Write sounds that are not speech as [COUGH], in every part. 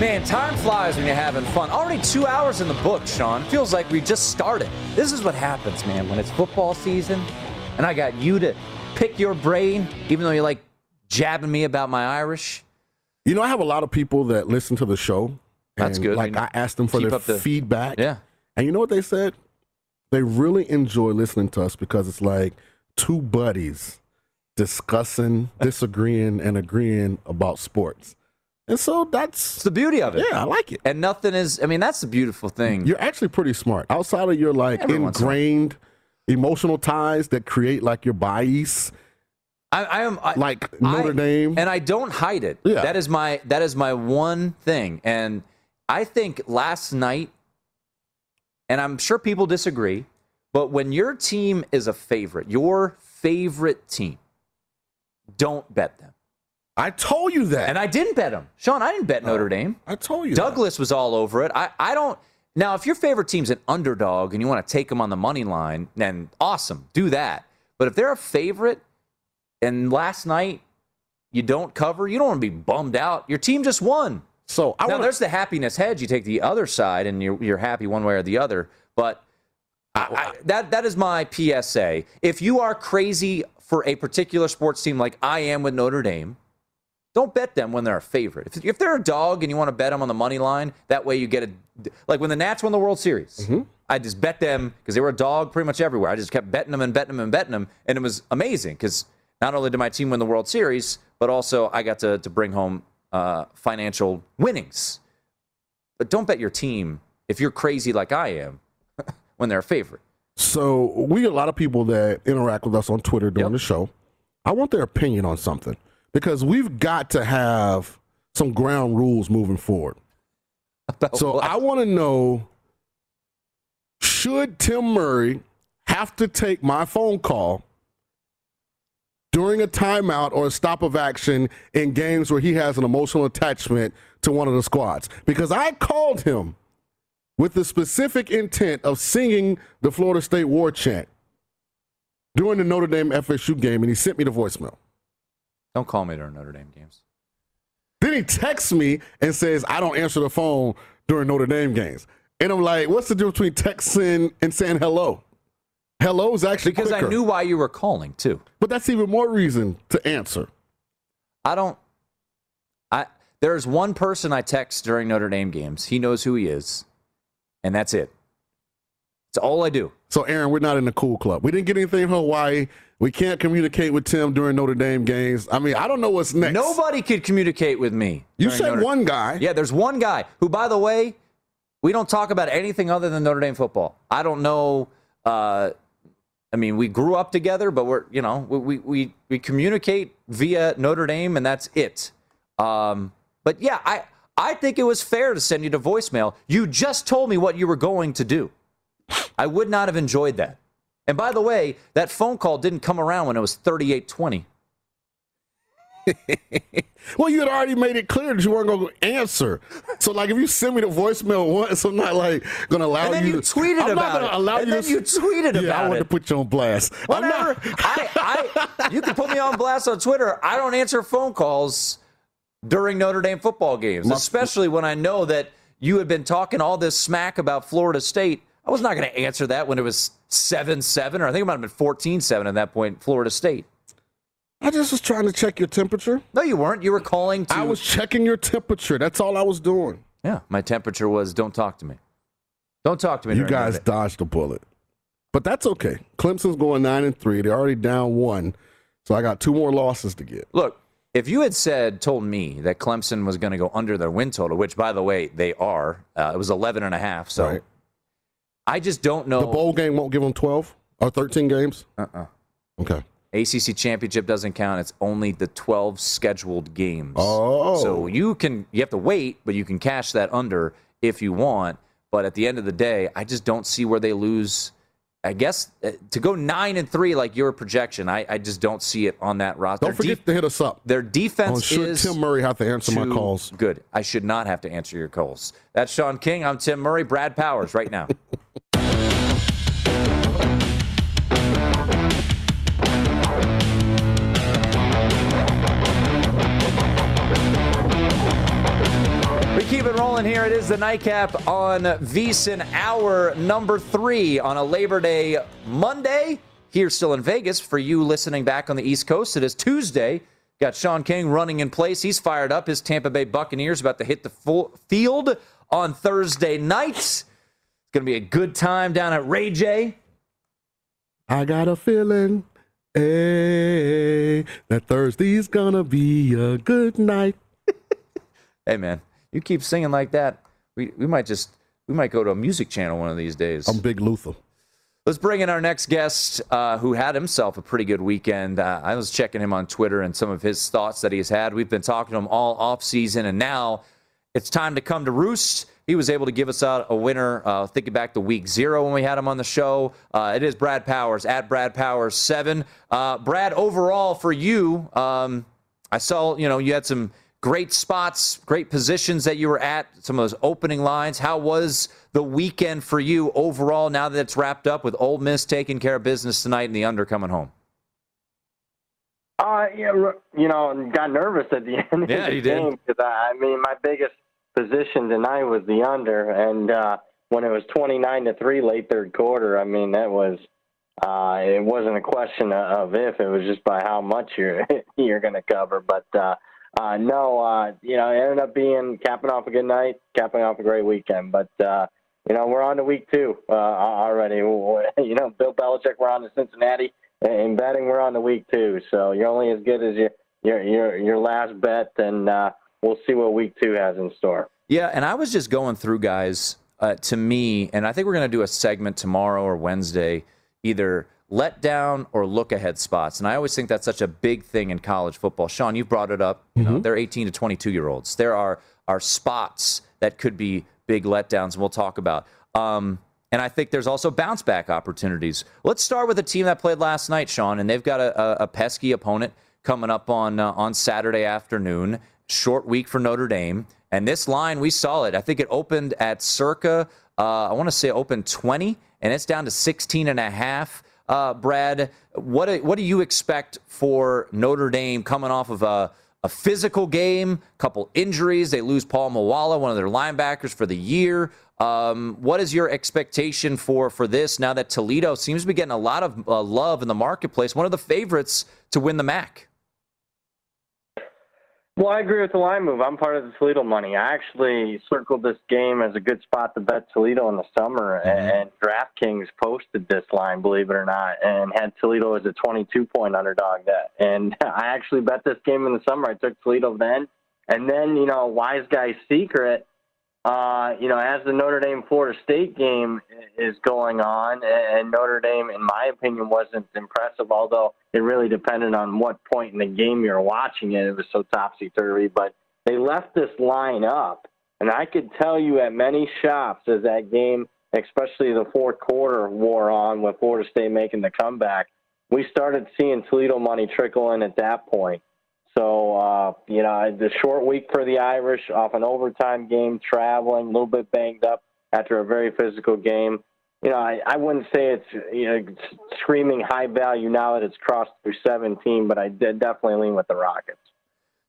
Man, time flies when you're having fun. Already two hours in the book, Sean. Feels like we just started. This is what happens, man, when it's football season, and I got you to pick your brain, even though you're like jabbing me about my Irish. You know, I have a lot of people that listen to the show. That's good. Like I mean, I asked them for their the- feedback. Yeah. And you know what they said? They really enjoy listening to us because it's like two buddies discussing, disagreeing, and agreeing about sports. And so that's It's the beauty of it. yeah, I like it. And nothing is, I mean, that's the beautiful thing. You're actually pretty smart. Outside of your like Everyone's smart. ingrained emotional ties that create like your bias, I, I am I, like Notre I- Dame. and I don't hide it. Yeah. That is my that is my one thing. And I think last night, and I'm sure people disagree, but when your team is a favorite, your favorite team, don't bet them. I told you that. And I didn't bet them, Sean. I didn't bet oh, Notre Dame. I told you that. Douglas was all over it. I, I don't. Now, if your favorite team's an underdog and you want to take them on the money line, then awesome, do that. But if they're a favorite and last night you don't cover, you don't want to be bummed out. Your team just won. So I now, want there's the happiness hedge. You take the other side and you're, you're happy one way or the other. But I, I, that, that is my PSA. If you are crazy for a particular sports team like I am with Notre Dame, don't bet them when they're a favorite. If, if they're a dog and you want to bet them on the money line, that way you get a like when the Nats won the World Series. Mm-hmm. I just bet them because they were a dog pretty much everywhere. I just kept betting them and betting them and betting them, and it was amazing because not only did my team win the World Series, but also I got to to bring home uh, financial winnings. But don't bet your team if you're crazy like I am [LAUGHS] when they're a favorite. So we get a lot of people that interact with us on Twitter during Yep. the show. I want their opinion on something because we've got to have some ground rules moving forward. [LAUGHS] So what? I want to know should Tim Murray have to take my phone call during a timeout or a stop of action in games where he has an emotional attachment to one of the squads? Because I called him with the specific intent of singing the Florida State war chant during the Notre Dame FSU game, and he sent me the voicemail. Don't call me during Notre Dame games. Then he texts me and says, I don't answer the phone during Notre Dame games. And I'm like, what's the difference between texting and saying hello? Hello is actually Because I knew why you were calling too. But that's even more reason to answer. I don't. I there's one person I text during Notre Dame games. He knows who he is, and that's it. It's all I do. So, Aaron, we're not in the cool club. We didn't get anything from Hawaii. We can't communicate with Tim during Notre Dame games. I mean, I don't know what's next. Nobody could communicate with me. You said Notre- one guy. Yeah, there's one guy who, by the way, we don't talk about anything other than Notre Dame football. I don't know. Uh, I mean, we grew up together, but we're you know we we we communicate via Notre Dame, and that's it. Um, but yeah, I I think it was fair to send you to voicemail. You just told me what you were going to do. I would not have enjoyed that. And by the way, that phone call didn't come around when it was 3820. [LAUGHS] Well, you had already made it clear that you weren't going to answer. So, like, if you send me the voicemail once, I'm not like going to allow you. you to, tweeted I'm about not gonna it. Allow And you to, you tweeted yeah, about I want to put you on blast. I'm Whatever. not- I, I, you can put me on blast on Twitter. I don't answer phone calls during Notre Dame football games, especially when I know that you had been talking all this smack about Florida State. I was not going to answer that when it was 7 7, or I think it might have been 14 7 at that point, Florida State. I just was trying to check your temperature. No, you weren't. You were calling to. I was checking your temperature. That's all I was doing. Yeah, my temperature was don't talk to me. Don't talk to me. You guys dodged a bullet. But that's okay. Clemson's going nine and three. They're already down one. So I got two more losses to get. Look, if you had said, told me that Clemson was going to go under their win total, which by the way, they are, uh, it was 11 and a half. So Right. I just don't know. The bowl game won't give them 12 or 13 games? Uh-uh. Okay. ACC championship doesn't count. It's only the 12 scheduled games. Oh. So you can, you have to wait, but you can cash that under if you want. But at the end of the day, I just don't see where they lose. I guess uh, to go nine and three like your projection, I, I just don't see it on that roster. Don't forget to hit us up. Their Oh, defense should is Tim Murray have to answer my calls? Good. I should not have to answer your calls. That's Sean King. I'm Tim Murray. Brad Powers right now. [LAUGHS] here. It is the nightcap on VSIN, hour number three on a Labor Day Monday. Here, still in Vegas. For you listening back on the East Coast, it is Tuesday. Got Sean King running in place. He's fired up. His Tampa Bay Buccaneers about to hit the full field on Thursday night. It's going to be a good time down at Ray Jay. I got a feeling, hey, that Thursday's gonna be a good night. [LAUGHS] Hey, man, you keep singing like that. We, we might just we might go to a music channel one of these days. I'm Big Luther. Let's bring in our next guest uh, who had himself a pretty good weekend. Uh, I was checking him on Twitter and some of his thoughts that he's had. We've been talking to him all off season, and now it's time to come to roost. He was able to give us out a winner, uh, thinking back to week zero when we had him on the show. Uh, it is Brad Powers at Brad Powers seven. Uh, Brad, overall for you, um, I saw you know you had some great spots, great positions that you were at, some of those opening lines. How was the weekend for you overall now that it's wrapped up with Ole Miss taking care of business tonight and the under coming home? Uh, yeah, you know, got nervous at the [LAUGHS] end Yeah, of the you did. game because I, I mean, my biggest position tonight was the under, and uh, when it was twenty nine to three late third quarter, I mean, that was uh, it wasn't a question of if, it was just by how much you're [LAUGHS] you're going to cover. But uh, uh, no, uh, you know, it ended up being capping off a good night, capping off a great weekend. But uh, you know, we're on to week two uh, already. [LAUGHS] You know, Bill Belichick, we're on to Cincinnati. In betting, we're on to week two, so you're only as good as your your your, your last bet, and uh, we'll see what week two has in store. Yeah, and I was just going through guys uh, to me, and I think we're going to do a segment tomorrow or Wednesday, either let down or look ahead spots. And I always think that's such a big thing in college football. Sean, you've brought it up. You know, they're 18 to 22 year olds. There are are spots that could be big letdowns, and we'll talk about. Um, and I think there's also bounce back opportunities. Let's start with a team that played last night, Sean, and they've got a, a, a pesky opponent coming up on uh, on Saturday afternoon. Short week for Notre Dame, and this line we saw it. I think it opened at circa uh, I want to say open 20, and it's down to 16 and a half. Uh, Brad, what do, what do you expect for Notre Dame coming off of a a physical game, couple injuries. They lose Paul Moala, one of their linebackers for the year. Um, what is your expectation for for this now that Toledo seems to be getting a lot of uh, love in the marketplace? One of the favorites to win the MAC. Well, I agree with the line move. I'm part of the Toledo money. I actually circled this game as a good spot to bet Toledo in the summer, mm-hmm. and DraftKings posted this line, believe it or not, and had Toledo as a 22 point underdog. That, and [LAUGHS] I actually bet this game in the summer. I took Toledo then, and then you know, wise guy secret uh, you know, as the Notre Dame Florida State game is going on, and Notre Dame, in my opinion, wasn't impressive, although it really depended on what point in the game you're watching it. It was so topsy turvy, but they left this line up. And I could tell you at many shops as that game, especially the fourth quarter, wore on with Florida State making the comeback, we started seeing Toledo money trickle in at that point. So, uh, you know, the short week for the Irish off an overtime game, traveling, a little bit banged up after a very physical game. You know, I, I wouldn't say it's you know screaming high value now that it's crossed through 17, but I did definitely lean with the Rockets.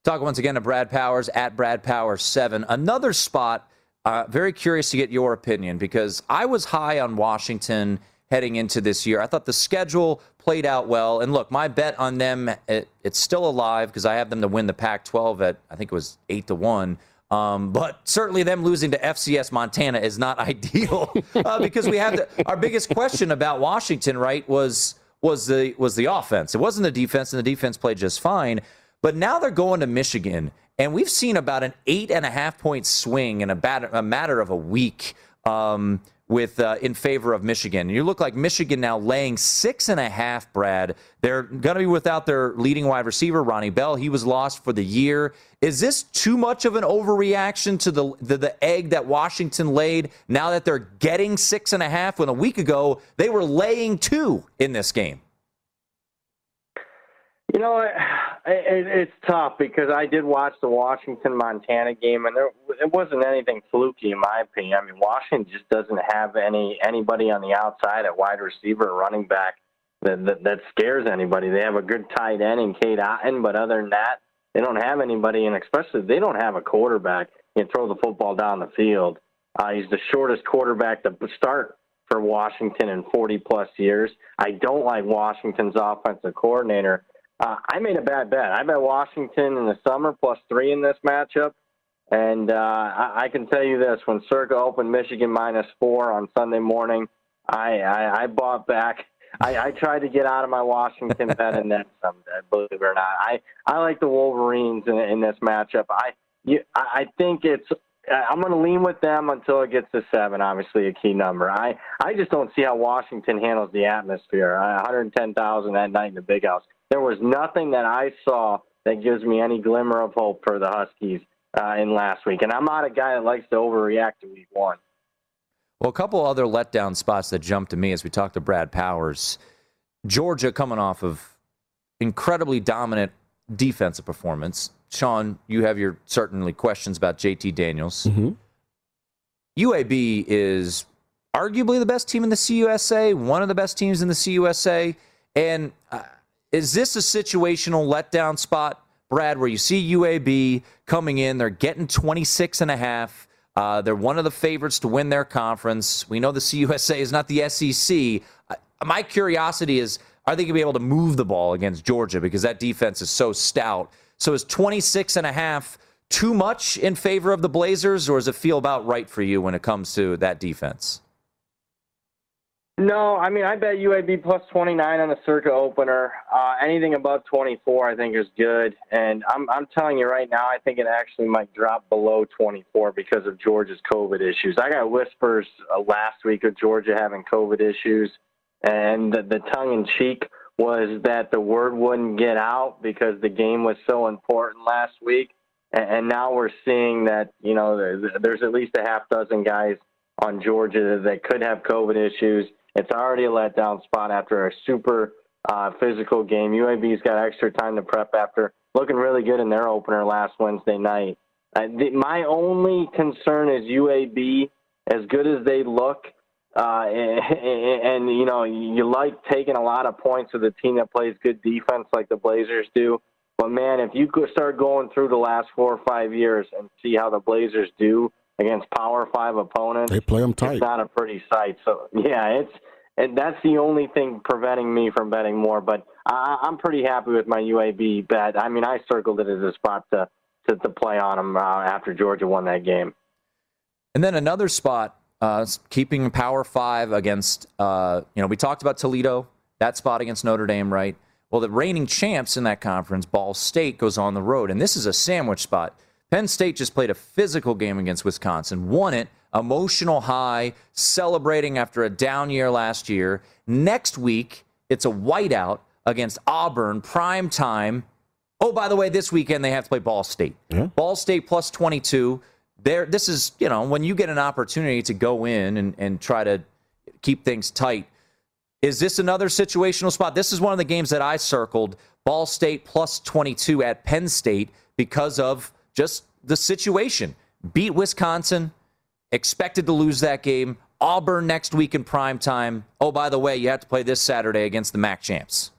Talk once again to Brad Powers at Brad Powers seven. Another spot. Uh, very curious to get your opinion because I was high on Washington heading into this year. I thought the schedule played out well. And look, my bet on them, it, it's still alive because I have them to win the Pac 12 at, I think it was 8 to 1. Um, but certainly them losing to FCS Montana is not [LAUGHS] ideal uh, because we have the, our biggest question about Washington, right, was was the was the offense. It wasn't the defense, and the defense played just fine. But now they're going to Michigan, and we've seen about an eight and a half point swing in a, matter of a week. Um, with uh, in favor of Michigan. You look like Michigan now laying six and a half. Brad, they're going to be without their leading wide receiver Ronnie Bell. He was lost for the year. Is this too much of an overreaction to the, the the egg that Washington laid? Now that they're getting six and a half, when a week ago they were laying two in this game. You know, it, it, it's tough because I did watch the Washington Montana game, and there it wasn't anything fluky in my opinion. I mean, Washington just doesn't have any anybody on the outside at wide receiver, or running back that, that that scares anybody. They have a good tight end in Cade Otton, but other than that, they don't have anybody, and especially they don't have a quarterback. Can throw the football down the field. Uh, he's the shortest quarterback to start for Washington in 40 plus years. I don't like Washington's offensive coordinator. Uh, I made a bad bet. I bet Washington in the summer plus three in this matchup. And uh, I, I can tell you this: when Circa opened Michigan minus four on Sunday morning, I, I, I bought back. [LAUGHS] I, I tried to get out of my Washington bet and then some. Believe it or not, I I like the Wolverines in, in this matchup. I you, I think it's I'm going to lean with them until it gets to seven. Obviously, a key number. I I just don't see how Washington handles the atmosphere. 110,000 that night in the Big House there was nothing that I saw that gives me any glimmer of hope for the Huskies uh, in last week. And I'm not a guy that likes to overreact to week one. Well, a couple other letdown spots that jumped to me as we talked to Brad Powers. Georgia coming off of incredibly dominant defensive performance. Sean, you have your certainly questions about JT Daniels. Mm-hmm. UAB is arguably the best team in the CUSA, one of the best teams in the CUSA. And uh, is this a situational letdown spot, Brad, where you see UAB coming in, they're getting 26 and a half. Uh, they're one of the favorites to win their conference. We know the CUSA is not the SEC. Uh, my curiosity is, are they going to be able to move the ball against Georgia because that defense is so stout? So is 26 and a half too much in favor of the Blazers, or does it feel about right for you when it comes to that defense? No, I mean I bet UAB plus 29 on the Circa opener. Uh, anything above 24, I think is good. And I'm I'm telling you right now, I think it actually might drop below 24 because of Georgia's COVID issues. I got whispers uh, last week of Georgia having COVID issues, and the, the tongue in cheek was that the word wouldn't get out because the game was so important last week. And, and now we're seeing that you know there's, there's at least a half dozen guys on Georgia that could have COVID issues it's already a letdown spot after a super uh, physical game. UAB's got extra time to prep after looking really good in their opener last Wednesday night. Uh, the, my only concern is UAB, as good as they look, uh, and, and, you know you like taking a lot of points with a team that plays good defense like the Blazers do. But man, if you could start going through the last four or five years and see how the Blazers do against Power Five opponents, they play them tight. It's not a pretty sight. So yeah, it's and that's the only thing preventing me from betting more. But I, I'm pretty happy with my UAB bet. I mean, I circled it as a spot to to, to play on them uh, after Georgia won that game. And then another spot, uh, keeping Power Five against, uh, you know, we talked about Toledo, that spot against Notre Dame, right? Well, the reigning champs in that conference, Ball State, goes on the road, and this is a sandwich spot. Penn State just played a physical game against Wisconsin, won it, emotional high, celebrating after a down year last year. Next week, it's a whiteout against Auburn, prime time. Oh, by the way, this weekend they have to play Ball State. Yeah. Ball State plus 22. There, this is, you know, when you get an opportunity to go in and, and try to keep things tight. Is this another situational spot? This is one of the games that I circled Ball State plus 22 at Penn State because of just the situation. Beat Wisconsin, expected to lose that game. Auburn next week in prime time. Oh, by the way, you have to play this Saturday against the MAC champs.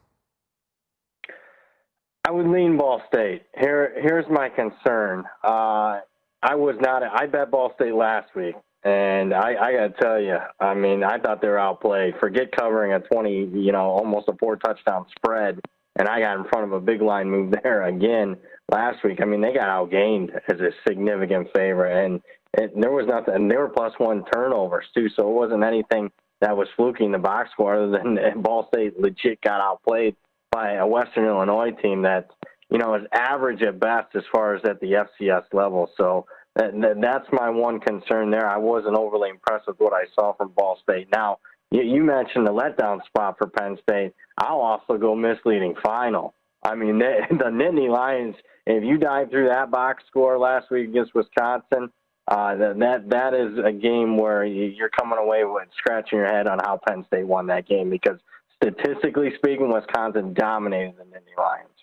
I would lean Ball State. Here, here's my concern. Uh, I was not. I bet Ball State last week, and I, I got to tell you, I mean, I thought they were outplayed. Forget covering a 20, you know, almost a four touchdown spread, and I got in front of a big line move [LAUGHS] there again last week. I mean, they got outgained as a significant favorite, and there was nothing. And they were plus one turnovers too, so it wasn't anything that was fluking the box score other than [LAUGHS] Ball State legit got outplayed by a Western Illinois team that you know is average at best as far as at the FCS level. So that, that's my one concern there. I wasn't overly impressed with what I saw from Ball State. Now you, you mentioned the letdown spot for Penn State. I'll also go misleading final. I mean they, [LAUGHS] the Nittany Lions. If you dive through that box score last week against Wisconsin, uh, that that is a game where you're coming away with scratching your head on how Penn State won that game because statistically speaking, Wisconsin dominated the Nittany Lions.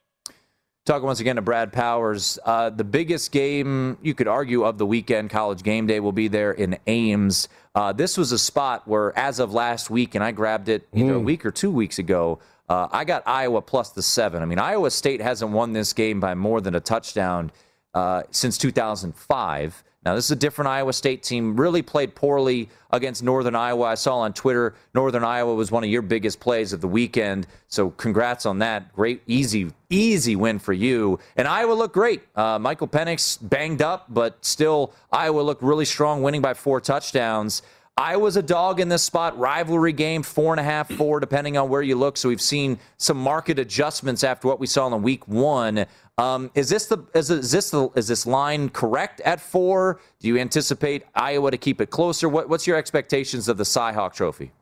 Talking once again to Brad Powers, uh, the biggest game you could argue of the weekend, College Game Day, will be there in Ames. Uh, this was a spot where, as of last week, and I grabbed it either mm. a week or two weeks ago, uh, I got Iowa plus the seven. I mean, Iowa State hasn't won this game by more than a touchdown uh, since 2005. Now, this is a different Iowa State team. Really played poorly against Northern Iowa. I saw on Twitter Northern Iowa was one of your biggest plays of the weekend. So, congrats on that. Great, easy, easy win for you. And Iowa looked great. Uh, Michael Penix banged up, but still, Iowa looked really strong, winning by four touchdowns. Iowa's a dog in this spot. Rivalry game, four and a half, four, depending on where you look. So we've seen some market adjustments after what we saw in week one. Um, is this the is, this the is this line correct at four? Do you anticipate Iowa to keep it closer? What, what's your expectations of the Cyhawk Trophy?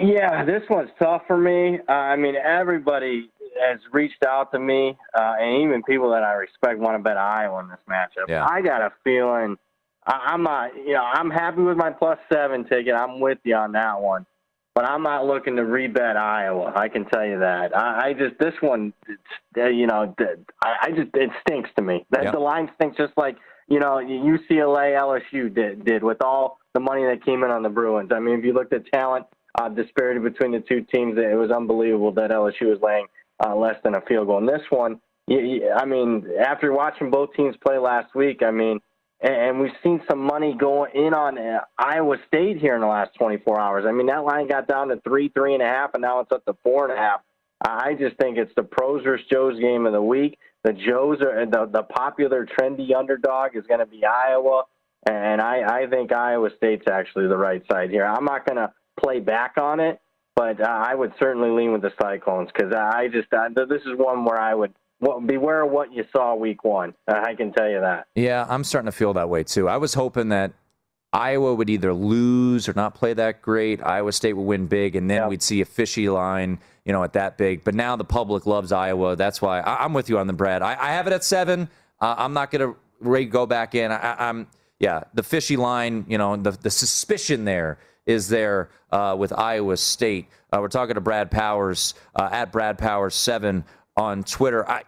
Yeah, this one's tough for me. Uh, I mean, everybody has reached out to me, uh, and even people that I respect want to bet Iowa in this matchup. Yeah. I got a feeling I, am not, you know, I'm happy with my plus seven ticket. I'm with you on that one, but I'm not looking to rebet Iowa. I can tell you that. I, I just this one, uh, you know, I, I just it stinks to me. That the line stinks just like you know UCLA, LSU did did with all the money that came in on the Bruins. I mean, if you looked at talent uh, disparity between the two teams, it was unbelievable that LSU was laying uh, less than a field goal. In this one, I mean, after watching both teams play last week, I mean and we've seen some money go in on uh, Iowa State here in the last 24 hours. I mean, that line got down to three, three and a half, and now it's up to four and a half. I just think it's the pros versus Joes game of the week. The Joes are the the popular trendy underdog is going to be Iowa, and I I think Iowa State's actually the right side here. I'm not going to play back on it, but uh, I would certainly lean with the Cyclones because I just uh, this is one where I would well, beware of what you saw week one. I can tell you that. Yeah, I'm starting to feel that way too. I was hoping that Iowa would either lose or not play that great. Iowa State would win big, and then yep. we'd see a fishy line, you know, at that big. But now the public loves Iowa. That's why I, am with you on the Brad. I, I have it at seven. Uh, I'm not going to go back in. I, am yeah, the fishy line. You know, the the suspicion there is there uh, with Iowa State. Uh, we're talking to Brad Powers uh, at Brad Powers seven on Twitter. I,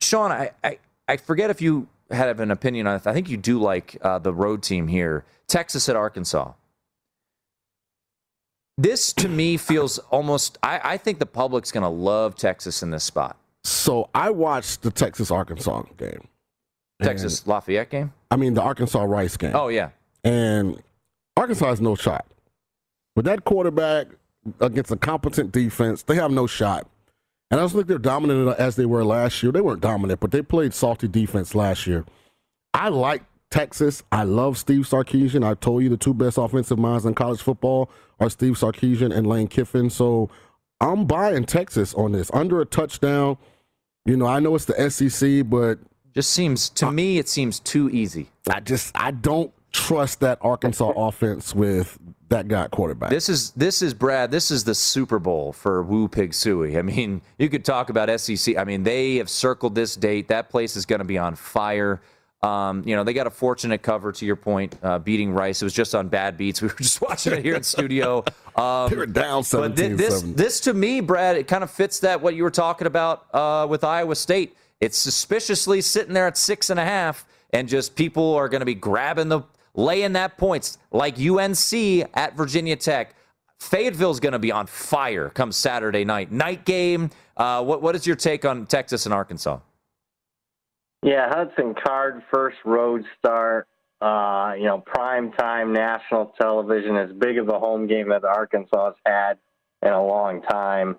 Sean, I, I, I forget if you had an opinion on it. I think you do like uh, the road team here, Texas at Arkansas. This to me feels almost. I, I think the public's going to love Texas in this spot. So I watched the Texas Arkansas game. Texas Lafayette game. I mean the Arkansas Rice game. Oh yeah. And Arkansas has no shot with that quarterback against a competent defense. They have no shot. And I don't think they're dominant as they were last year. They weren't dominant, but they played salty defense last year. I like Texas. I love Steve Sarkisian. I told you the two best offensive minds in college football are Steve Sarkisian and Lane Kiffin. So I'm buying Texas on this. Under a touchdown. You know, I know it's the SEC, but just seems to me it seems too easy. I just I don't trust that Arkansas [LAUGHS] offense with that guy quarterback. This is this is Brad. This is the Super Bowl for Woo Pig Sooie. I mean, you could talk about SEC. I mean, they have circled this date. That place is going to be on fire. Um, you know, they got a fortunate cover to your point, uh, beating Rice. It was just on bad beats. [LAUGHS] We were just watching it here in studio. [LAUGHS] Um, they were down 17 this, this to me, Brad, it kind of fits that what you were talking about uh, with Iowa State. It's suspiciously sitting there at six and a half, and just people are going to be grabbing the laying that points like UNC at Virginia Tech. Fayetteville's going to be on fire come Saturday night. Night game. Uh, what what is your take on Texas and Arkansas? Yeah, Hudson Card first road start. Uh, you know, prime time national television, as big of a home game that Arkansas has had in a long time.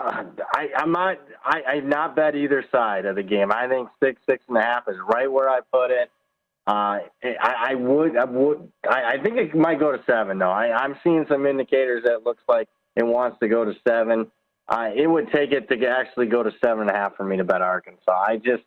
Uh, I, I'm not. I, I've not bet either side of the game. I think six, six and a half is right where I put it. Uh, I, I would. I would. I, I think it might go to seven. though. I, I'm seeing some indicators that looks like it wants to go to seven. Uh, it would take it to actually go to seven and a half for me to bet Arkansas. I just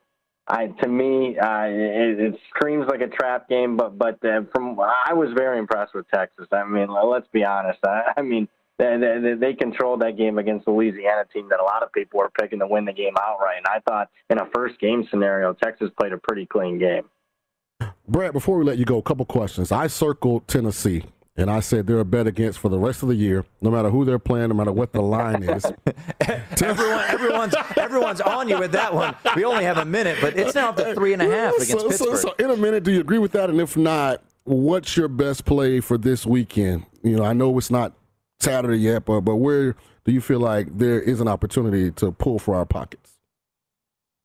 I to me, uh, it, it screams like a trap game. But but from I was very impressed with Texas. I mean, let's be honest. I, I mean, they, they, they controlled that game against the Louisiana team that a lot of people were picking to win the game outright. And I thought in a first game scenario, Texas played a pretty clean game. Brad, before we let you go, a couple questions. I circled Tennessee and I said they're a bet against for the rest of the year, no matter who they're playing, no matter what the line is. [LAUGHS] Everyone, everyone's everyone's on you with that one. We only have a minute, but it's now up to three and a half against so, Pittsburgh. So, so, in a minute, do you agree with that? And if not, what's your best play for this weekend? You know, I know it's not Saturday yet, but but where do you feel like there is an opportunity to pull for our pockets?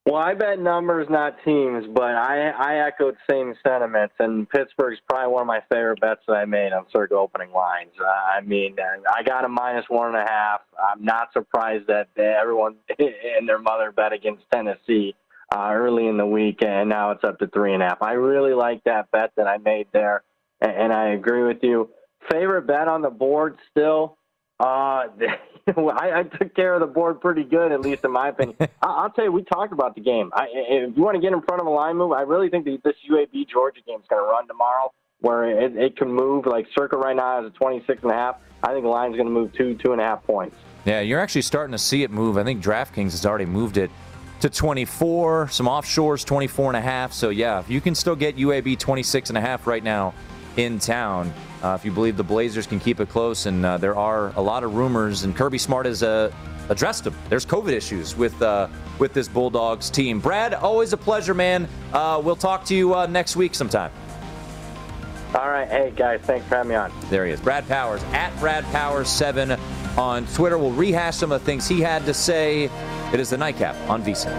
Well, I bet numbers, not teams, but I I echoed same sentiments. And Pittsburgh's probably one of my favorite bets that I made on circa opening lines. Uh, I mean, I got a minus one and a half. I'm not surprised that everyone [LAUGHS] and their mother bet against Tennessee uh, early in the week, and now it's up to three and a half. I really like that bet that I made there, and, and I agree with you. Favorite bet on the board still. Uh, [LAUGHS] I, I took care of the board pretty good, at least in my opinion. [LAUGHS] I, will tell you, we talked about the game. I, if you want to get in front of a line move, I really think that this UAB Georgia game is going to run tomorrow, where it, it can move. Like Circa right now is a 26 and a half. I think the line's going to move two, two and a half points. Yeah, you're actually starting to see it move. I think DraftKings has already moved it to 24. Some offshores 24 and a half. So yeah, you can still get UAB 26 and a half right now in town. Uh, if you believe the Blazers can keep it close, and uh, there are a lot of rumors, and Kirby Smart has uh, addressed them. There's COVID issues with uh, with this Bulldogs team. Brad, always a pleasure, man. Uh, we'll talk to you uh, next week sometime. All right, hey guys, thanks for having me on. There he is, Brad Powers at Brad Powers seven on Twitter. We'll rehash some of the things he had to say. It is the nightcap on VSIN.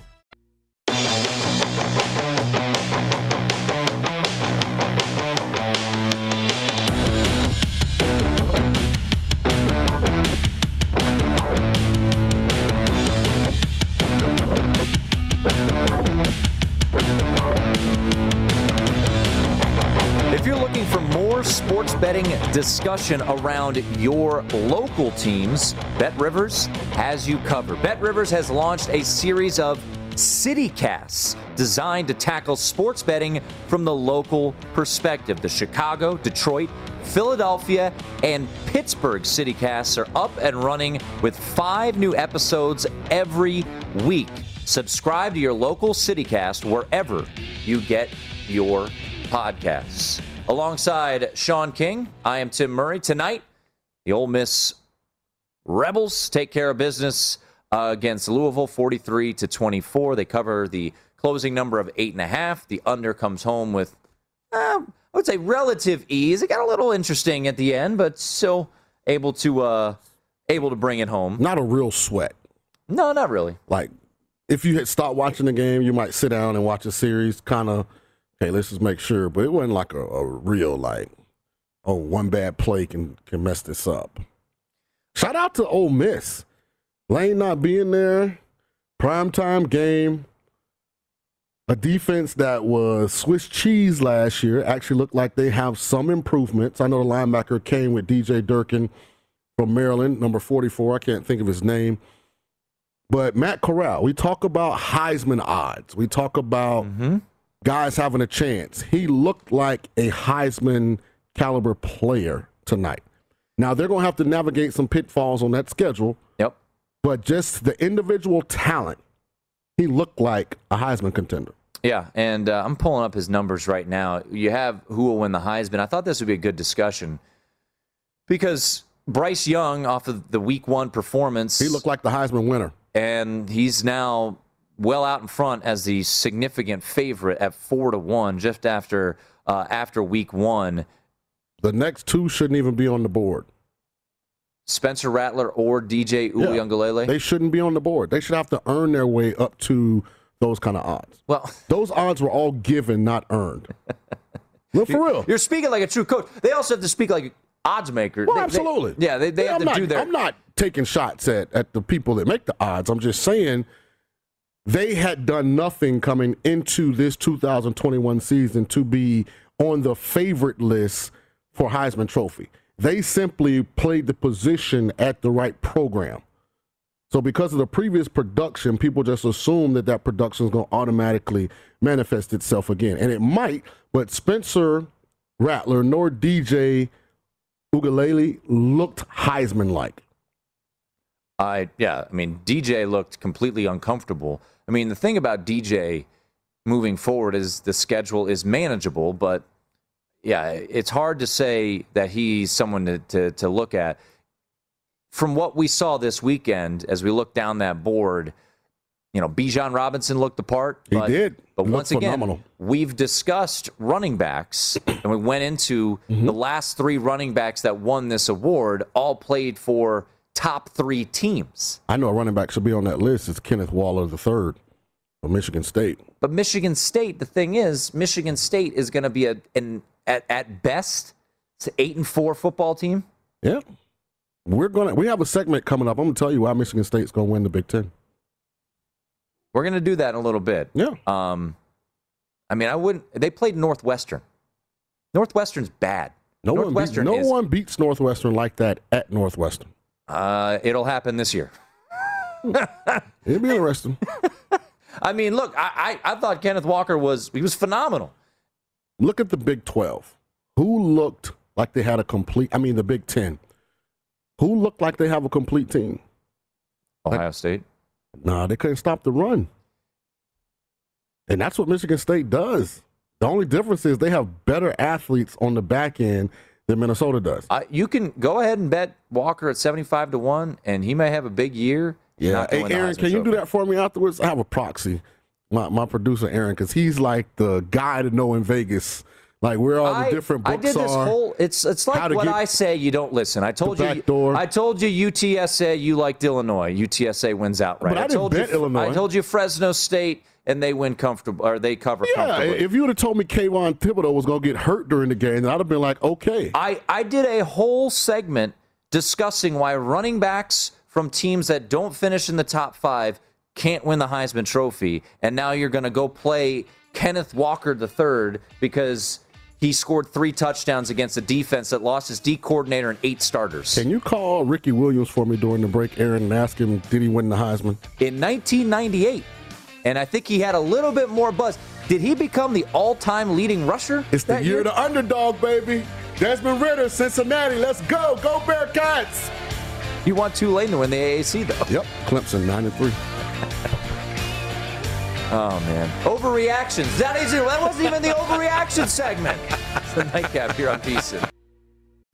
Sports betting discussion around your local teams, Bet Rivers has you covered. Bet Rivers has launched a series of CityCasts designed to tackle sports betting from the local perspective. The Chicago, Detroit, Philadelphia, and Pittsburgh CityCasts are up and running with five new episodes every week. Subscribe to your local CityCast wherever you get your podcasts. Alongside Sean King, I am Tim Murray. Tonight, the Ole Miss Rebels take care of business uh, against Louisville, 43 to 24. They cover the closing number of eight and a half. The under comes home with, uh, I would say, relative ease. It got a little interesting at the end, but still able to uh, able to bring it home. Not a real sweat. No, not really. Like, if you had stopped watching the game, you might sit down and watch a series, kind of, okay, let's just make sure. But it wasn't like a, a real, like, oh, one bad play can, can mess this up. Shout out to Ole Miss. Lane not being there, primetime game. A defense that was Swiss cheese last year actually looked like they have some improvements. I know the linebacker came with DJ Durkin from Maryland, number 44. I can't think of his name. But Matt Corral, we talk about Heisman odds. We talk about mm-hmm. Guys having a chance. He looked like a Heisman caliber player tonight. Now they're going to have to navigate some pitfalls on that schedule, Yep. but just the individual talent, he looked like a Heisman contender. Yeah, and uh, I'm pulling up his numbers right now. You have who will win the Heisman. I thought this would be a good discussion because Bryce Young, off of the Week One performance, He looked like the Heisman winner. and he's now well out in front as the significant favorite at four to one, just after uh, after Week One. The next two shouldn't even be on the board. Spencer Rattler or DJ Yeah. Uiagalelei. They shouldn't be on the board. They should have to earn their way up to those kind of odds. well, [LAUGHS] Those odds were all given, not earned. no, for real. you're speaking like a true coach. They also have to speak like odds makers. Well, They- they- absolutely. yeah, they, they Yeah, have I'm to not, do their. I'm not taking shots at, at the people that make the odds. I'm just saying they had done nothing coming into this 2021 season to be on the favorite list for Heisman Trophy. They simply played the position at the right program. So because of the previous production, people just assume that that production is going to automatically manifest itself again, and it might. But Spencer Rattler nor DJ Uiagalelei looked Heisman like. I yeah, I mean DJ looked completely uncomfortable. I mean the thing about DJ moving forward is the schedule is manageable, but yeah, it's hard to say that he's someone to to, to look at. from what we saw this weekend, as we look down that board, you know, Bijan Robinson looked the part. He but, did. But He once again, phenomenal. we've discussed running backs, and we went into Mm-hmm. the last three running backs that won this award all played for top three teams. I know a running back should be on that list. It's Kenneth Walker III of Michigan State. But Michigan State, the thing is, Michigan State is going to be a an at at best, it's an eight and four football team. Yeah. We're gonna we have a segment coming up. I'm gonna tell you why Michigan State's gonna win the Big Ten. We're going to do that in a little bit. Yeah. Um, I mean, I wouldn't. They played Northwestern. Northwestern's bad. No one beats, no is. one beats Northwestern like that at Northwestern. Uh, it'll happen this year. [LAUGHS] It'd be interesting. [LAUGHS] I mean, look, I, I I thought Kenneth Walker was he was phenomenal. Look at the Big 12. Who looked like they had a complete, I mean, the Big 10. Who looked like they have a complete team? Ohio State. Nah, they couldn't stop the run. And that's what Michigan State does. The only difference is they have better athletes on the back end than Minnesota does. Uh, you can go ahead and bet Walker at seventy five to one, and he may have a big year. Yeah. Hey, Aaron, can you do that for me afterwards? I have a proxy. My, my producer, Aaron, because he's like the guy to know in Vegas. Like where all the I- different I did this are. whole. It's it's like what I say. You don't listen. I told the you. door. I told you UTSA. You liked Illinois. UTSA wins outright. But I didn't told you, Illinois. I told you Fresno State, and they win comfortable, or they cover yeah, if you would have told me Kayvon Thibodeaux was going to get hurt during the game, then I'd have been like, okay. I, I did a whole segment discussing why running backs from teams that don't finish in the top five can't win the Heisman Trophy. And now you're going to go play Kenneth Walker III because he scored three touchdowns against a defense that lost his D coordinator and eight starters. Can you call Ricky Williams for me during the break, Aaron, and ask him, did he win the Heisman? in 1998. And I think he had a little bit more buzz. Did he become the all time leading rusher? It's the year of the underdog, baby. Desmond Ridder, Cincinnati. Let's go. Go Bearcats. You want Tulane to win the AAC, though. Yep. Clemson, 9 and 3. [LAUGHS] Oh man, overreactions. That is it. That wasn't even the overreaction segment. It's the nightcap here on VSiN.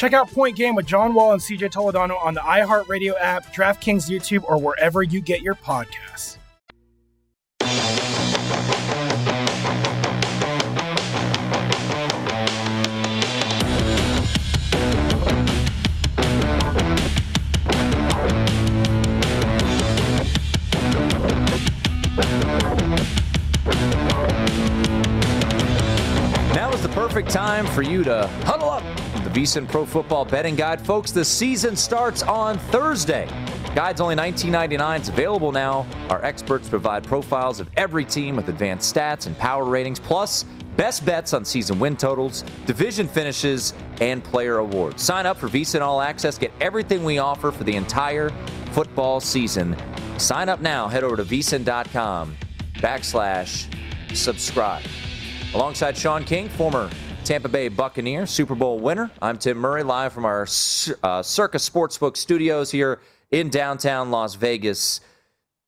Check out Point Game with John Wall and CJ Toledano on the iHeartRadio app, DraftKings YouTube, or wherever you get your podcasts. Now is the perfect time for you to huddle up with the VSiN Pro Football Betting Guide. Folks, the season starts on Thursday. Guide's only $19.99. It's available now. Our experts provide profiles of every team with advanced stats and power ratings, plus best bets on season win totals, division finishes, and player awards. Sign up for VSiN All Access. Get everything we offer for the entire football season. Sign up now. Head over to vsin.com backslash subscribe. Alongside Sean King, former Tampa Bay Buccaneer, Super Bowl winner. I'm Tim Murray, live from our uh, Circa Sportsbook studios here in downtown Las Vegas.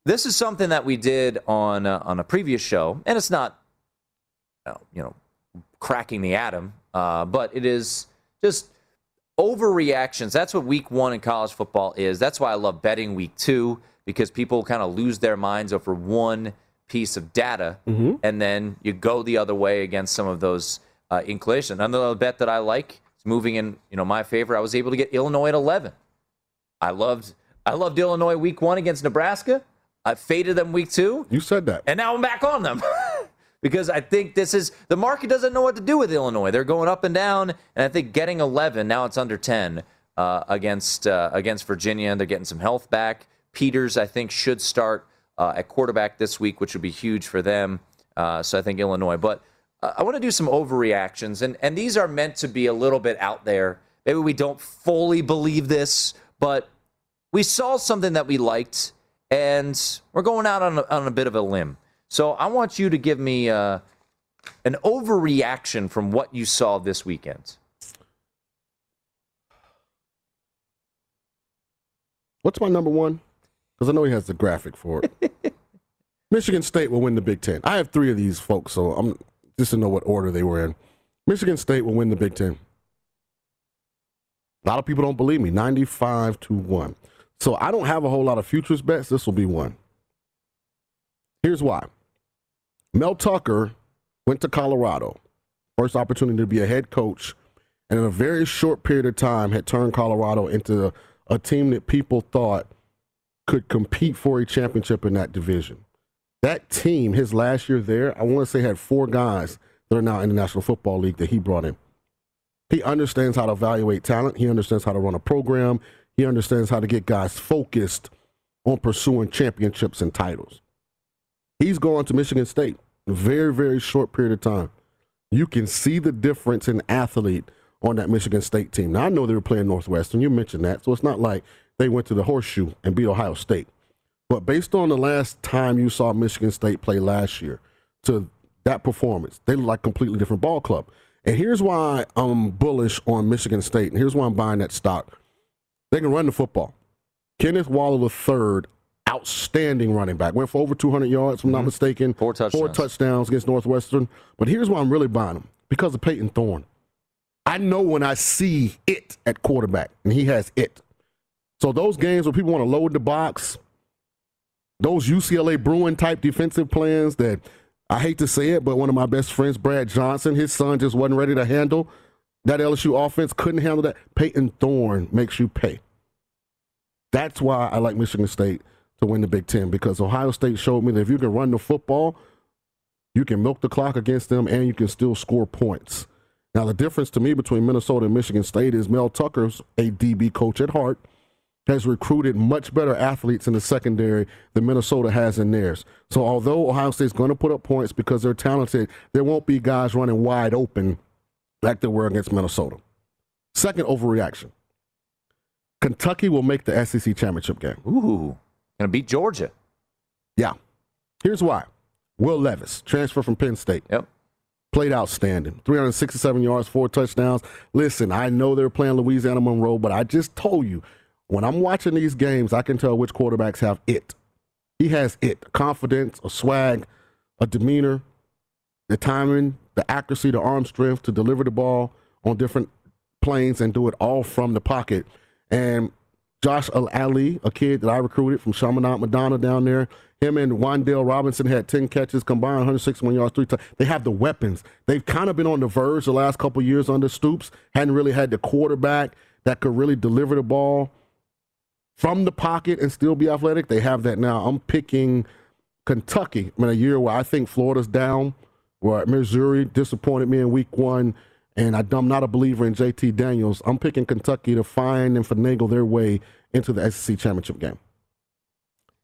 This is something that we did on uh, on a previous show, and it's not, you know, cracking the atom, uh, but it is just overreactions. That's what Week One in college football is. That's why I love betting Week Two because people kind of lose their minds over one piece of data, Mm-hmm. and then you go the other way against some of those uh. Another bet that I like is moving in, you know, my favor. I was able to get Illinois at 11. I loved, I loved Illinois week one against Nebraska. I faded them week two. You said that, and now I'm back on them. [LAUGHS] because I think this is the market doesn't know what to do with Illinois. They're going up and down, and I think getting 11 now it's under 10 uh, against uh, against Virginia. and They're getting some health back. Peters, I think, should start uh, at quarterback this week, which would be huge for them. Uh, so I think Illinois. But I want to do some overreactions, and and these are meant to be a little bit out there. Maybe we don't fully believe this, but we saw something that we liked, and we're going out on a, on a bit of a limb. So I want you to give me uh, an overreaction from what you saw this weekend. What's my number one? Because I know he has the graphic for it. [LAUGHS] Michigan State will win the Big Ten. I have three of these folks, so I'm just to know what order they were in. Michigan State will win the Big Ten. A lot of people don't believe me. 95 to 1. So I don't have a whole lot of futures bets. This will be one. Here's why. Mel Tucker went to Colorado. First opportunity to be a head coach. And in a very short period of time had turned Colorado into a, a team that people thought could compete for a championship in that division. That team, his last year there, I want to say had four guys that are now in the National Football League that he brought in. He understands how to evaluate talent. He understands how to run a program. He understands how to get guys focused on pursuing championships and titles. He's gone to Michigan State very, very short period of time. You can see the difference in athlete on that Michigan State team. Now, I know they were playing Northwestern. You mentioned that. So it's not like they went to the horseshoe and beat Ohio State. But based on the last time you saw Michigan State play last year to that performance, they look like a completely different ball club. And here's why I'm bullish on Michigan State. And here's why I'm buying that stock. They can run the football. Kenneth Walker III, outstanding running back. Went for over 200 yards, if I'm not mm-hmm. mistaken. Four touchdowns. Four touchdowns against Northwestern. But here's why I'm really buying him because of Payton Thorne. I know when I see it at quarterback, and he has it. So those games where people want to load the box, those UCLA Bruin type defensive plans that I hate to say it, but one of my best friends, Brad Johnson, his son just wasn't ready to handle that LSU offense, couldn't handle that. Payton Thorne makes you pay. That's why I like Michigan State to win the Big Ten because Ohio State showed me that if you can run the football, you can milk the clock against them and you can still score points. Now, the difference to me between Minnesota and Michigan State is Mel Tucker's a DB coach at heart, has recruited much better athletes in the secondary than Minnesota has in theirs. So, although Ohio State's going to put up points because they're talented, there won't be guys running wide open like there were against Minnesota. Second overreaction Kentucky will make the SEC championship game. Ooh, gonna beat Georgia. Yeah. Here's why Will Levis, transfer from Penn State. Yep. Played outstanding. 367 yards, four touchdowns. Listen, I know they're playing Louisiana Monroe, but I just told you, when I'm watching these games, I can tell which quarterbacks have it. He has it confidence, a swag, a demeanor, the timing, the accuracy, the arm strength to deliver the ball on different planes and do it all from the pocket. And Josh Ali, a kid that I recruited from Chaminade Madonna down there, him and Wan'Dale Robinson had 10 catches combined, 161 yards, three times. They have the weapons. They've kind of been on the verge the last couple years under Stoops. Hadn't really had the quarterback that could really deliver the ball from the pocket and still be athletic. They have that now. I'm picking Kentucky. I mean, a year where I think Florida's down, where Missouri disappointed me in week one, and I'm not a believer in JT Daniels. I'm picking Kentucky to find and finagle their way into the SEC championship game.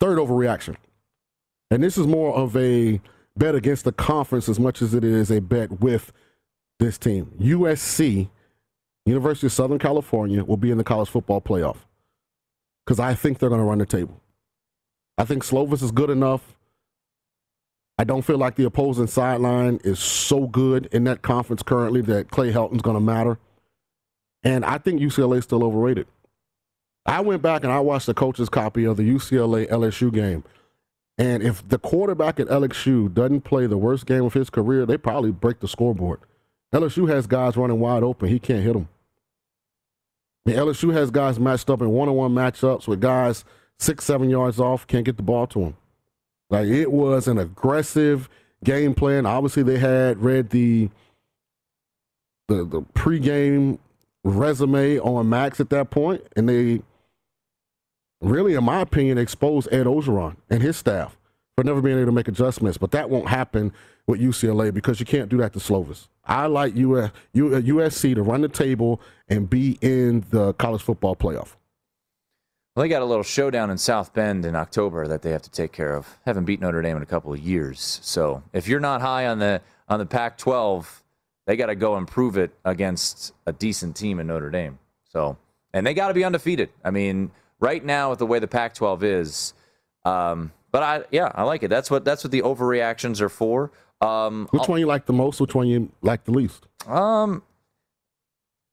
Third overreaction. And this is more of a bet against the conference as much as it is a bet with this team. USC, University of Southern California, will be in the college football playoff because I think they're going to run the table. I think Slovis is good enough. I don't feel like the opposing sideline is so good in that conference currently that Clay Helton's going to matter. And I think UCLA is still overrated. I went back and I watched the coach's copy of the UCLA LSU game. And if the quarterback at LSU doesn't play the worst game of his career, they probably break the scoreboard. LSU has guys running wide open. He can't hit them. I mean, LSU has guys matched up in one on one matchups with guys six, seven yards off, can't get the ball to them. Like it was an aggressive game plan. Obviously, they had read the the the pregame resume on Max at that point, and they really, in my opinion, exposed Ed Orgeron and his staff for never being able to make adjustments. But that won't happen with UCLA because you can't do that to Slovis. I like US, USC to run the table and be in the college football playoff. Well, they got a little showdown in South Bend in October that they have to take care of. Haven't beat Notre Dame in a couple of years, so if you're not high on the on the Pac-12, they got to go and prove it against a decent team in Notre Dame. So, and they got to be undefeated. I mean, right now with the way the Pac-12 is. Um, but I, yeah, I like it. That's what that's what the overreactions are for. Um, Which I'll, one you like the most? Which one you like the least? Um,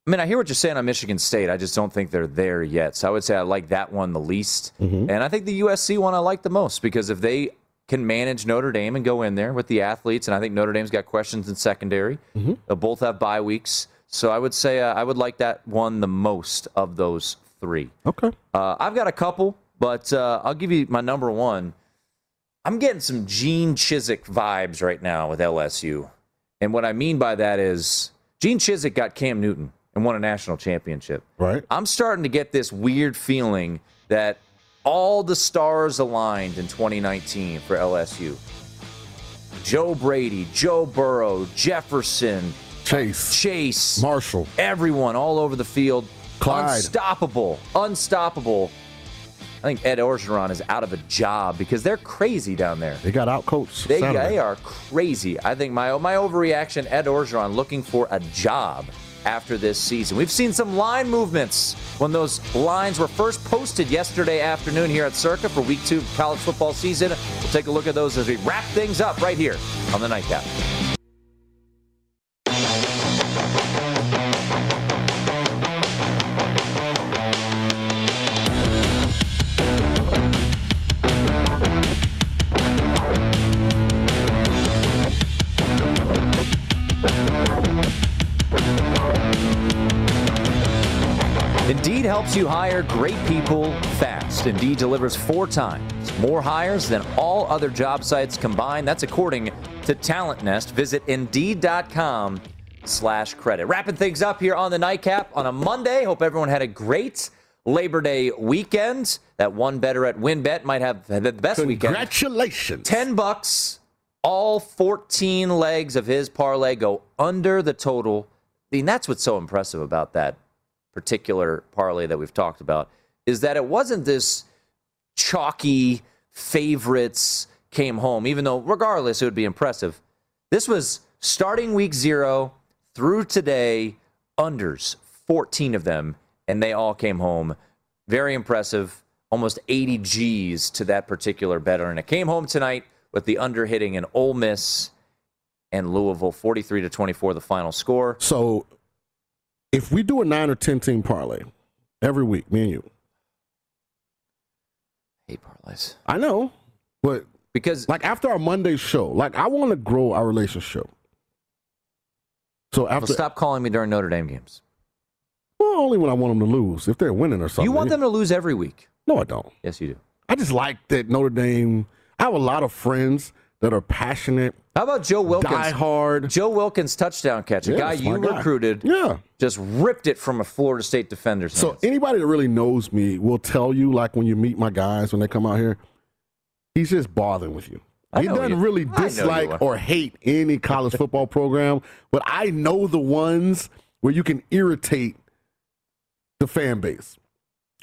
I mean, I hear what you're saying on Michigan State. I just don't think they're there yet. So I would say I like that one the least, mm-hmm. and I think the USC one I like the most because if they can manage Notre Dame and go in there with the athletes, and I think Notre Dame's got questions in secondary. Mm-hmm. They'll both have bye weeks, so I would say uh, I would like that one the most of those three. Okay. Uh, I've got a couple, but uh, I'll give you my number one. I'm getting some Gene Chizik vibes right now with LSU. And what I mean by that is Gene Chizik got Cam Newton and won a national championship. Right. I'm starting to get this weird feeling that all the stars aligned in 2019 for LSU. Joe Brady, Joe Burrow, Jefferson, Chase, Chase, Marshall, everyone all over the field Clyde. Unstoppable. Unstoppable. I think Ed Orgeron is out of a job because they're crazy down there. They got out coached. They, they are crazy. I think my my overreaction, Ed Orgeron looking for a job after this season. We've seen some line movements when those lines were first posted yesterday afternoon here at Circa for week two of college football season. We'll take a look at those as we wrap things up right here on the nightcap. You hire great people fast. Indeed delivers four times more hires than all other job sites combined. That's according to Talent Nest. Visit Indeed.com slash credit. Wrapping things up here on the Nightcap on a Monday. Hope everyone had a great Labor Day weekend. That one better at WynnBET might have the best Congratulations. weekend. Congratulations. 10 bucks. All 14 legs of his parlay go under the total. I mean, that's what's so impressive about that particular parlay that we've talked about is that it wasn't this chalky favorites came home, even though regardless it would be impressive. This was starting week zero through today, unders, 14 of them, and they all came home. Very impressive. Almost 80 G's to that particular better. And it came home tonight with the under hitting in Ole Miss and Louisville, 43 to 24, the final score. So if we do a nine or ten team parlay every week, me and you. Hate parlays. I know, but because like after our Monday show, like I want to grow our relationship. So after well, stop calling me during Notre Dame games. Well, only when I want them to lose. If they're winning or something. You want them to lose every week. No, I don't. Yes, you do. I just like that Notre Dame. I have a lot of friends that are passionate. How about Joe Wilkins? Die hard. Joe Wilkins touchdown catch, a Yeah, guy you guy. recruited. Yeah. Just ripped it from a Florida State defender. So hands. anybody that really knows me will tell you, like when you meet my guys when they come out here, he's just bothering with you. He doesn't you- really I know you dislike or hate any college football program, but I know the ones where you can irritate the fan base.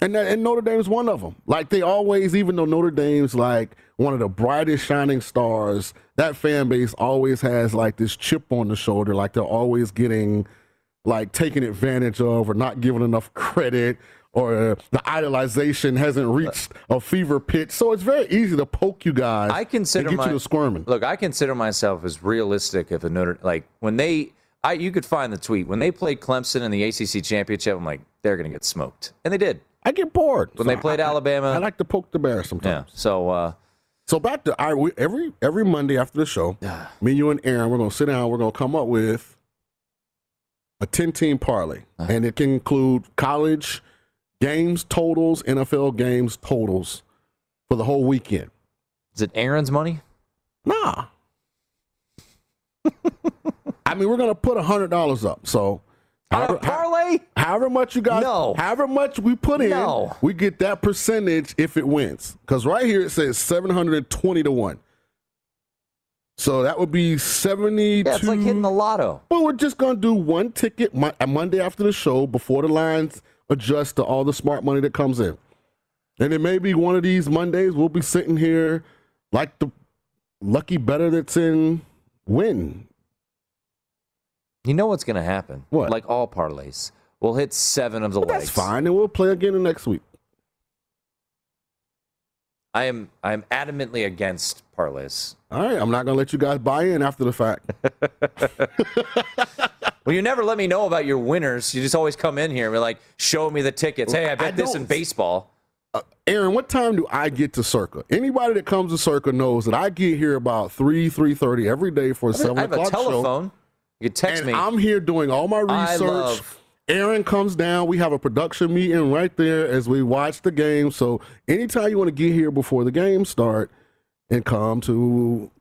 And, that, and Notre Dame's one of them. Like they always, even though Notre Dame's like one of the brightest shining stars, that fan base always has like this chip on the shoulder. Like they're always getting like taken advantage of or not given enough credit or the idolization hasn't reached a fever pitch. So it's very easy to poke you guys. I consider and get my, you to squirming. Look, I consider myself as realistic if a Notre like when they I you could find the tweet when they played Clemson in the ACC championship. I'm like they're going to get smoked, and they did. I get bored when So they played I- I- Alabama. I like to poke the bear sometimes. Yeah. So uh, So back to I we, every every Monday after the show, me, you, and Aaron, we're gonna sit down. We're gonna come up with a ten team parlay, Uh-huh. and it can include college games totals, NFL games totals for the whole weekend. is it Aaron's money? Nah. [LAUGHS] I mean, we're gonna put a hundred dollars up. So however, parlay, however much you guys, No. however much we put in, No. we get that percentage if it wins. Because right here it says seven hundred twenty to one. So that would be seventy-two. Yeah, like hitting the lotto. But we're just gonna do one ticket Mo- uh, Monday after the show before the lines adjust to all the smart money that comes in, and it may be one of these Mondays we'll be sitting here like the lucky better that's in win. You know what's going to happen? What? Like all parlays, we'll hit seven of the legs. That's fine, and we'll play again the next week. I am I am adamantly against parlays. All right, I'm not gonna let you guys buy in after the fact. [LAUGHS] [LAUGHS] Well, you never let me know about your winners. You just always come in here and be like, show me the tickets. Hey, I bet this in baseball. Uh, Aaron, what time do I get to Circa? Anybody that comes to Circa knows that I get here about three, three thirty every day for a seven I have a o'clock show. You can text and me. I'm here doing all my research. Aaron comes down. We have a production meeting right there as we watch the game. So anytime you want to get here before the game start and come to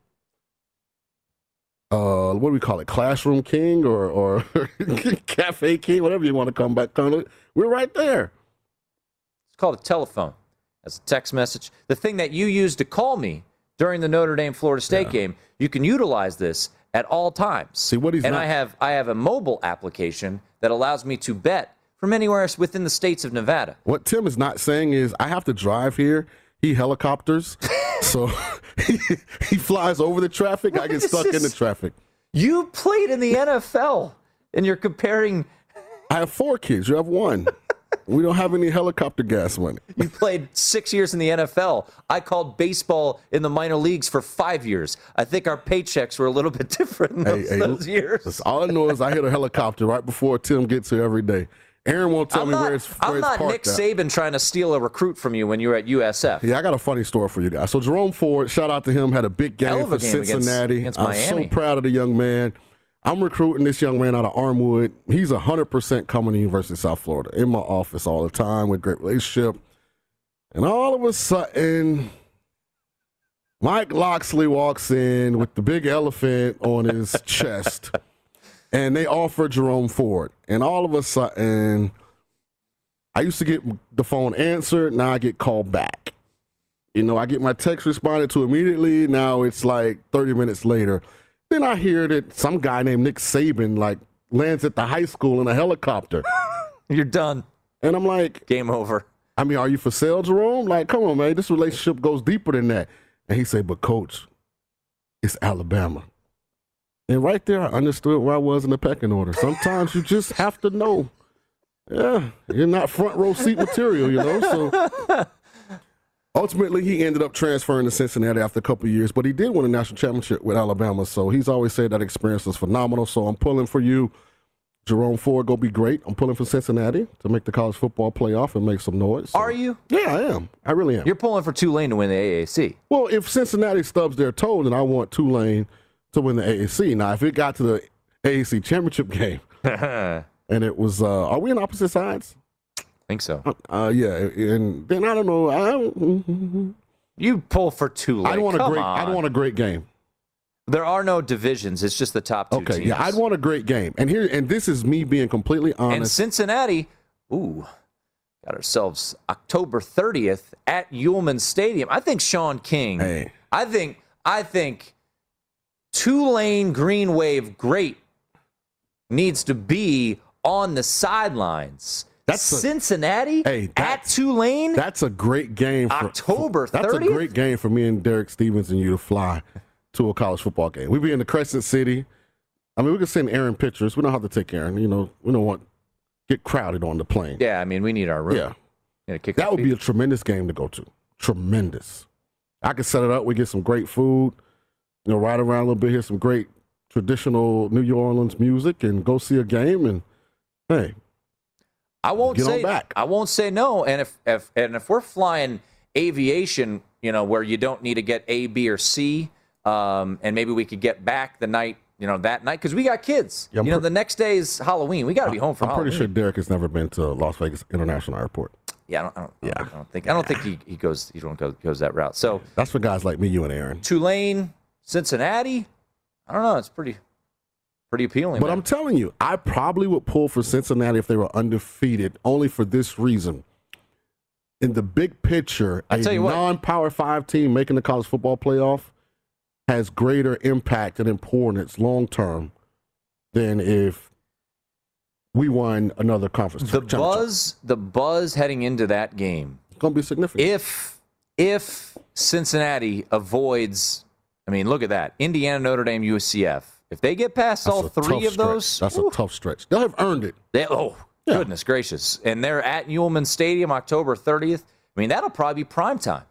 uh what do we call it? Classroom King or or [LAUGHS] Cafe King, whatever you want to come back. Come, we're right there. It's called a telephone. That's a text message. The thing that you used to call me during the Notre Dame Florida State game, you can utilize this at all times. See what he's doing. and not- I have I have a mobile application that allows me to bet from anywhere within the states of Nevada. What Tim is not saying is I have to drive here. He helicopters, [LAUGHS] so [LAUGHS] he, he flies over the traffic. I get This stuck in the traffic. You played in the NFL, and you're comparing. I have four kids. You have one. [LAUGHS] we don't have any helicopter gas money. You played six years in the NFL. I called baseball in the minor leagues for five years. I think our paychecks were a little [LAUGHS] bit different in those, those [LAUGHS] years. All I know is I hit a helicopter right before Tim gets here every day. Aaron won't tell I'm me not, where it's, where I'm it's not Nick at. Saban trying to steal a recruit from you when you were at USF. Yeah, I got a funny story for you guys. So Jerome Ford, shout out to him, had a big game of for a game against- Cincinnati. against I'm so proud of the young man. I'm recruiting this young man out of Armwood. He's 100% coming to University of South Florida in my office all the time with great relationship. And all of a sudden, Mike Locksley walks in with the big elephant on his [LAUGHS] chest, and they offer Jerome Ford. And all of a sudden, I used to get the phone answered. Now I get called back. You know, I get my text responded to immediately. Now it's like 30 minutes later. Then I hear that some guy named Nick Saban like lands at the high school in a helicopter. [LAUGHS] You're done. And I'm like, game over. I mean, are you for sale, Jerome? Like, come on, man. This relationship goes deeper than that. And he said, but coach, it's Alabama. And right there, I understood where I was in the pecking order. Sometimes you just have to know. Yeah, you're not front row seat material, you know. So [LAUGHS] ultimately, he ended up transferring to Cincinnati after a couple of years, but he did win a national championship with Alabama. So he's always said that experience was phenomenal. So I'm pulling for you, Jerome Ford. Go be great. I'm pulling for Cincinnati to make the college football playoff and make some noise. So- Are you? Yeah, I am. I really am. You're pulling for Tulane to win the AAC. Well, if Cincinnati stubs their toe, then I want Tulane to win the AAC. Now, if it got to the AAC championship [LAUGHS] game, [LAUGHS] and it was. Uh, are we on opposite sides? I think so. Uh, yeah, and then I don't know. I don't, You pull for two. I'd want a great. on. I'd want a great game. There are no divisions. It's just the top two Okay, teams. yeah, I'd want a great game. And here, and this is me being completely honest. and. Cincinnati, ooh, got ourselves October 30th at Yulman Stadium. I think Sean King. Hey. I think I think Tulane Green Wave great needs to be on the sidelines. That's a- Cincinnati Hey, at that's- Tulane. That's a great game. For, October That's a great game for me and Derek Stevens and you to fly to a college football game. We'd be in the Crescent City. I mean, we could send Aaron pictures. We don't have to take Aaron. You know, we don't want get crowded on the plane. yeah, I mean we need our room. Yeah. That would feet. be a tremendous game to go to. Tremendous. I could set it up. We get some great food. You know, ride around a little bit, hear some great traditional New Orleans music, and go see a game. And hey, I won't Get say back. I won't say no. And if, if and if we're flying aviation, you know, where you don't need to get A, B, or C, um, and maybe we could get back the night, you know, that night because we got kids. Yeah, you know, pre- the next day is Halloween. We got to be home for I'm Halloween. pretty sure Derek has never been to Las Vegas International Airport. Yeah, I don't, I don't, yeah. I don't think I don't think he, he goes he don't go goes that route. So That's for guys like me, you, and Aaron. Tulane, Cincinnati, I don't know. It's pretty pretty appealing. But man. I'm telling you, I probably would pull for Cincinnati if they were undefeated, only for this reason. In the big picture, a tell you non-power five team making the college football playoff has greater impact and importance long term than if we won another conference. the buzz the buzz heading into that game It's going to be significant. if if Cincinnati avoids, I mean, look at that Indiana, Notre Dame, UCF. If they get past That's all three of stretch. those, That's a tough stretch. They'll have earned it. they, oh Yeah. goodness gracious! And they're at Yulman Stadium October 30th. I mean, that'll probably be prime time.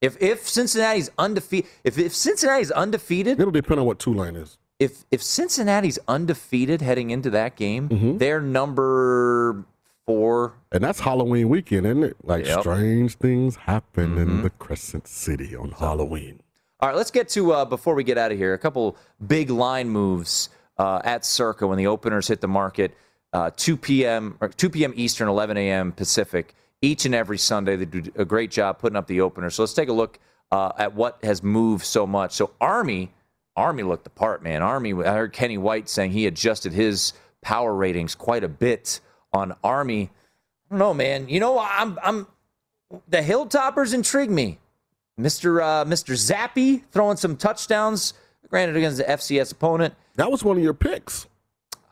If if Cincinnati's undefeated, if if Cincinnati's undefeated, It'll depend on what Tulane is. if if Cincinnati's undefeated heading into that game, Mm-hmm. they're number four. And that's Halloween weekend, isn't it? Like Yep. strange things happen Mm-hmm. in the Crescent City on Halloween. All right, let's get to uh, before we get out of here. A couple big line moves uh, at Circa when the openers hit the market. Uh, 2 p.m. or 2 p.m. Eastern, 11 a.m. Pacific. Each and every Sunday, they do a great job putting up the openers. So let's take a look uh, at what has moved so much. So Army, Army looked the part, man. Army. I heard Kenny White saying he adjusted his power ratings quite a bit on Army. I don't know, man. You know, I'm, I'm the Hilltoppers intrigue me. Mr. Uh, Mr. Zappe throwing some touchdowns, granted against the FCS opponent. That was one of your picks.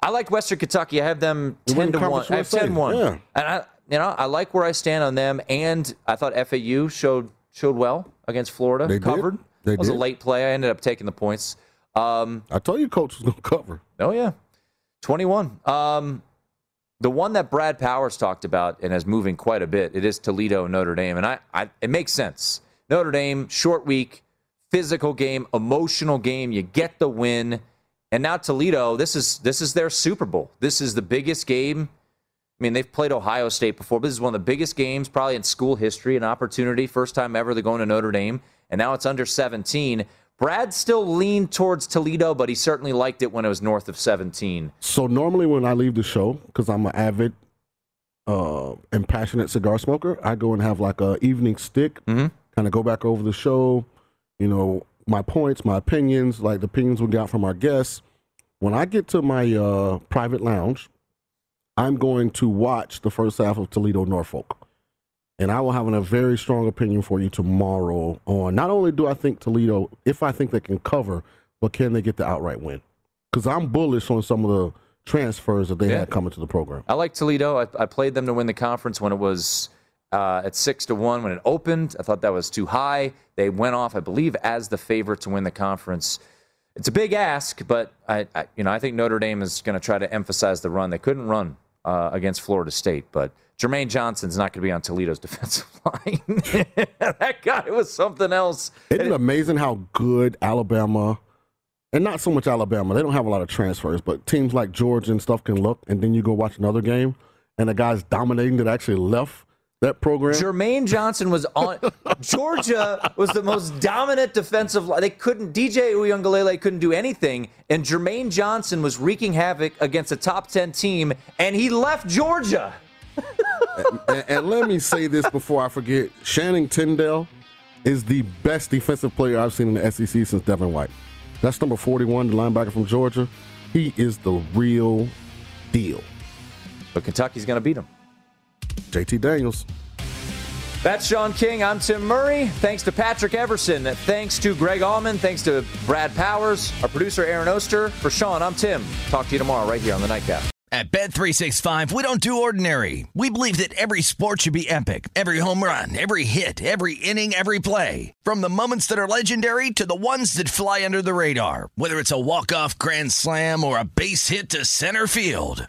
I like Western Kentucky. I have them ten to one. I have 10 1. USA, And yeah. I, you know, I like where I stand on them. And I thought FAU showed showed well against Florida. They did. covered. They it was a late play. I ended up taking the points. Um, I told you, coach was going [LAUGHS] to cover. Oh yeah, twenty-one. Um, the one that Brad Powers talked about and is moving quite a bit. It is Toledo Notre Dame, and I, I it makes sense. Notre Dame short week, physical game, emotional game. You get the win, and now Toledo. This is this is their Super Bowl. This is the biggest game. I mean, they've played Ohio State before, but this is one of the biggest games probably in school history. An opportunity, first time ever they're going to Notre Dame, and now it's under 17. Brad still leaned towards Toledo, but he certainly liked it when it was north of 17. So normally when I leave the show, because I'm an avid uh, and passionate cigar smoker, I go and have like a evening stick, Mhm. Kind of go back over the show, you know, my points, my opinions, like the opinions we got from our guests. When I get to my uh, private lounge, I'm going to watch the first half of Toledo Norfolk. And I will have a very strong opinion for you tomorrow on not only do I think Toledo, if I think they can cover, but can they get the outright win? Because I'm bullish on some of the transfers that they Yeah. had coming to the program. I like Toledo. I, I played them to win the conference when it was uh, at six to one when it opened. I thought that was too high. They went off, I believe, as the favorite to win the conference. It's a big ask, but I, I you know, I think Notre Dame is going to try to emphasize the run. They couldn't run uh, against Florida State, but Jermaine Johnson's not going to be on Toledo's [LAUGHS] defensive line. [LAUGHS] that guy was something else. Isn't it amazing how good Alabama, and not so much Alabama, they don't have a lot of transfers, but teams like Georgia and stuff can look, and then you go watch another game, and the guy's dominating that actually left that program? Jermaine Johnson was on. [LAUGHS] Georgia was the most dominant defensive. Line. They couldn't. DJ Uiagalelei couldn't do anything, and Jermaine Johnson was wreaking havoc against a top ten team, and he left Georgia. [LAUGHS] and, and, let me say this before I forget: Channing Tindall is the best defensive player I've seen in the SEC since Devin White. That's number 41, the linebacker from Georgia. He is the real deal. But Kentucky's going to beat him. JT Daniels. That's Sean King. I'm Tim Murray. Thanks to Patrick Everson. Thanks to Greg Allman. Thanks to Brad Powers, our producer Aaron Oster. For Sean, I'm Tim. Talk to you tomorrow right here on the Nightcap. At Bet365, we don't do ordinary. We believe that every sport should be epic. Every home run, every hit, every inning, every play. From the moments that are legendary to the ones that fly under the radar. Whether it's a walk-off grand slam or a base hit to center field.